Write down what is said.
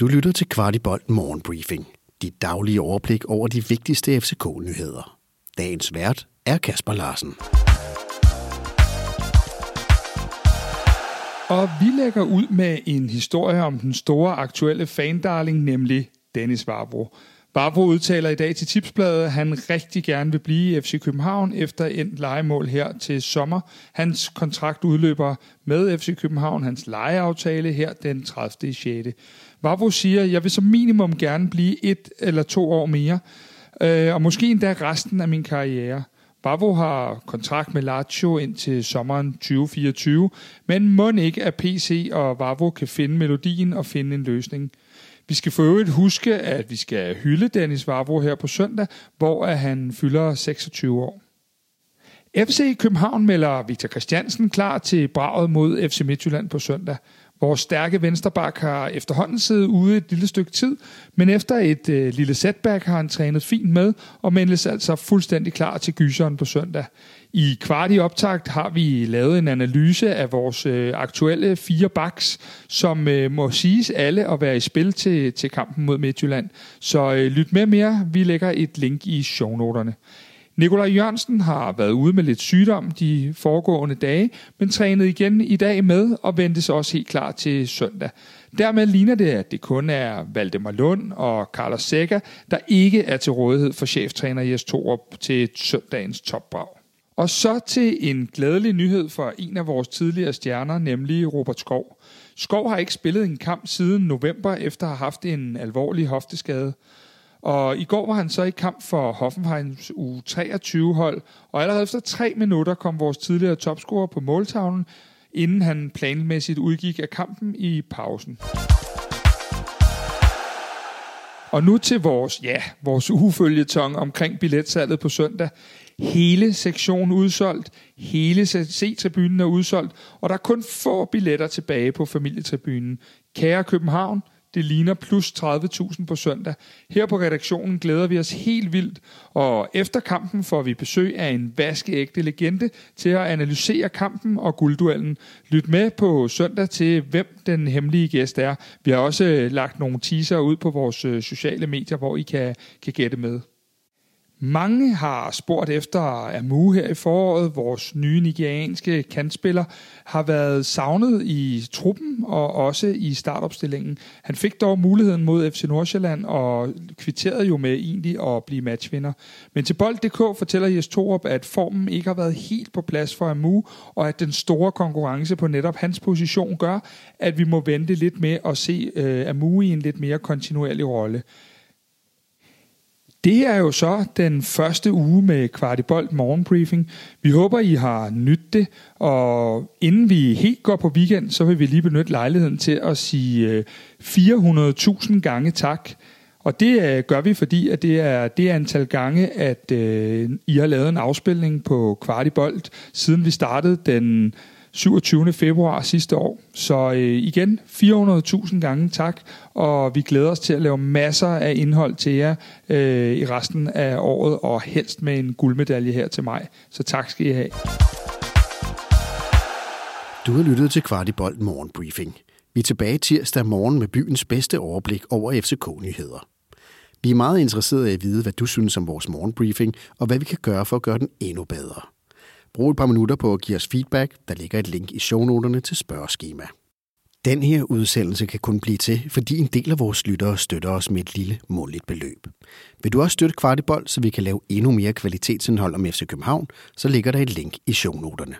Du lytter til Kvartibolt Morgenbriefing. Dit daglige overblik over de vigtigste FCK-nyheder. Dagens vært er Kasper Larsen. Og vi lægger ud med en historie om den store aktuelle fandarling, nemlig Dennis Varbro. Varbro udtaler i dag til Tipsbladet, at han rigtig gerne vil blive i FC København efter endt legemål her til sommer. Hans kontrakt udløber med FC København, hans lejeaftale her den 30. 6. Varbro siger, at jeg vil som minimum gerne blive et eller to år mere, øh, og måske endda resten af min karriere. Bavo har kontrakt med Lazio indtil sommeren 2024, men må ikke, at PC og Vavo kan finde melodien og finde en løsning. Vi skal for øvrigt huske, at vi skal hylde Dennis Vavro her på søndag, hvor han fylder 26 år. FC København melder Victor Christiansen klar til braget mod FC Midtjylland på søndag. Vores stærke vensterbak har efterhånden siddet ude et lille stykke tid, men efter et øh, lille setback har han trænet fint med og meldes altså fuldstændig klar til gyseren på søndag. I kvart i optakt har vi lavet en analyse af vores øh, aktuelle fire backs, som øh, må siges alle at være i spil til, til kampen mod Midtjylland. Så øh, lyt med mere. Vi lægger et link i shownoterne. Nikolaj Jørgensen har været ude med lidt sygdom de foregående dage, men trænede igen i dag med og ventes også helt klar til søndag. Dermed ligner det, at det kun er Valdemar Lund og Carlos Sækker, der ikke er til rådighed for cheftræner Jes Torup til søndagens topbrag. Og så til en glædelig nyhed for en af vores tidligere stjerner, nemlig Robert Skov. Skov har ikke spillet en kamp siden november efter at have haft en alvorlig hofteskade. Og i går var han så i kamp for Hoffenheims U23-hold, og allerede efter tre minutter kom vores tidligere topscorer på måltavlen, inden han planmæssigt udgik af kampen i pausen. Og nu til vores, ja, vores ufølgetong omkring billetsalget på søndag. Hele sektionen udsolgt, hele C-tribunen er udsolgt, og der er kun få billetter tilbage på familietribunen. Kære København, det ligner plus 30.000 på søndag. Her på redaktionen glæder vi os helt vildt, og efter kampen får vi besøg af en vaskeægte legende til at analysere kampen og guldduellen. Lyt med på søndag til, hvem den hemmelige gæst er. Vi har også øh, lagt nogle teaser ud på vores øh, sociale medier, hvor I kan, kan gætte med. Mange har spurgt efter Amu her i foråret. Vores nye nigerianske kantspiller har været savnet i truppen og også i startopstillingen. Han fik dog muligheden mod FC Nordsjælland og kvitterede jo med egentlig at blive matchvinder. Men til Bold.dk fortæller Jes Torup, at formen ikke har været helt på plads for Amu, og at den store konkurrence på netop hans position gør, at vi må vente lidt med at se uh, Amu i en lidt mere kontinuerlig rolle. Det er jo så den første uge med Kvartibolt morgenbriefing. Vi håber, I har nydt det, og inden vi helt går på weekend, så vil vi lige benytte lejligheden til at sige øh, 400.000 gange tak. Og det øh, gør vi, fordi at det er det antal gange, at øh, I har lavet en afspilning på Kvartibolt, siden vi startede den 27. februar sidste år. Så øh, igen, 400.000 gange tak, og vi glæder os til at lave masser af indhold til jer øh, i resten af året, og helst med en guldmedalje her til mig. Så tak skal I have. Du har lyttet til Kvartibolt Morgenbriefing. Vi er tilbage tirsdag morgen med byens bedste overblik over FCK-nyheder. Vi er meget interesserede i at vide, hvad du synes om vores morgenbriefing, og hvad vi kan gøre for at gøre den endnu bedre. Brug et par minutter på at give os feedback. Der ligger et link i shownoterne til spørgeskema. Den her udsendelse kan kun blive til, fordi en del af vores lyttere støtter os med et lille måligt beløb. Vil du også støtte Kvartibold, så vi kan lave endnu mere kvalitetsindhold om FC København, så ligger der et link i shownoterne.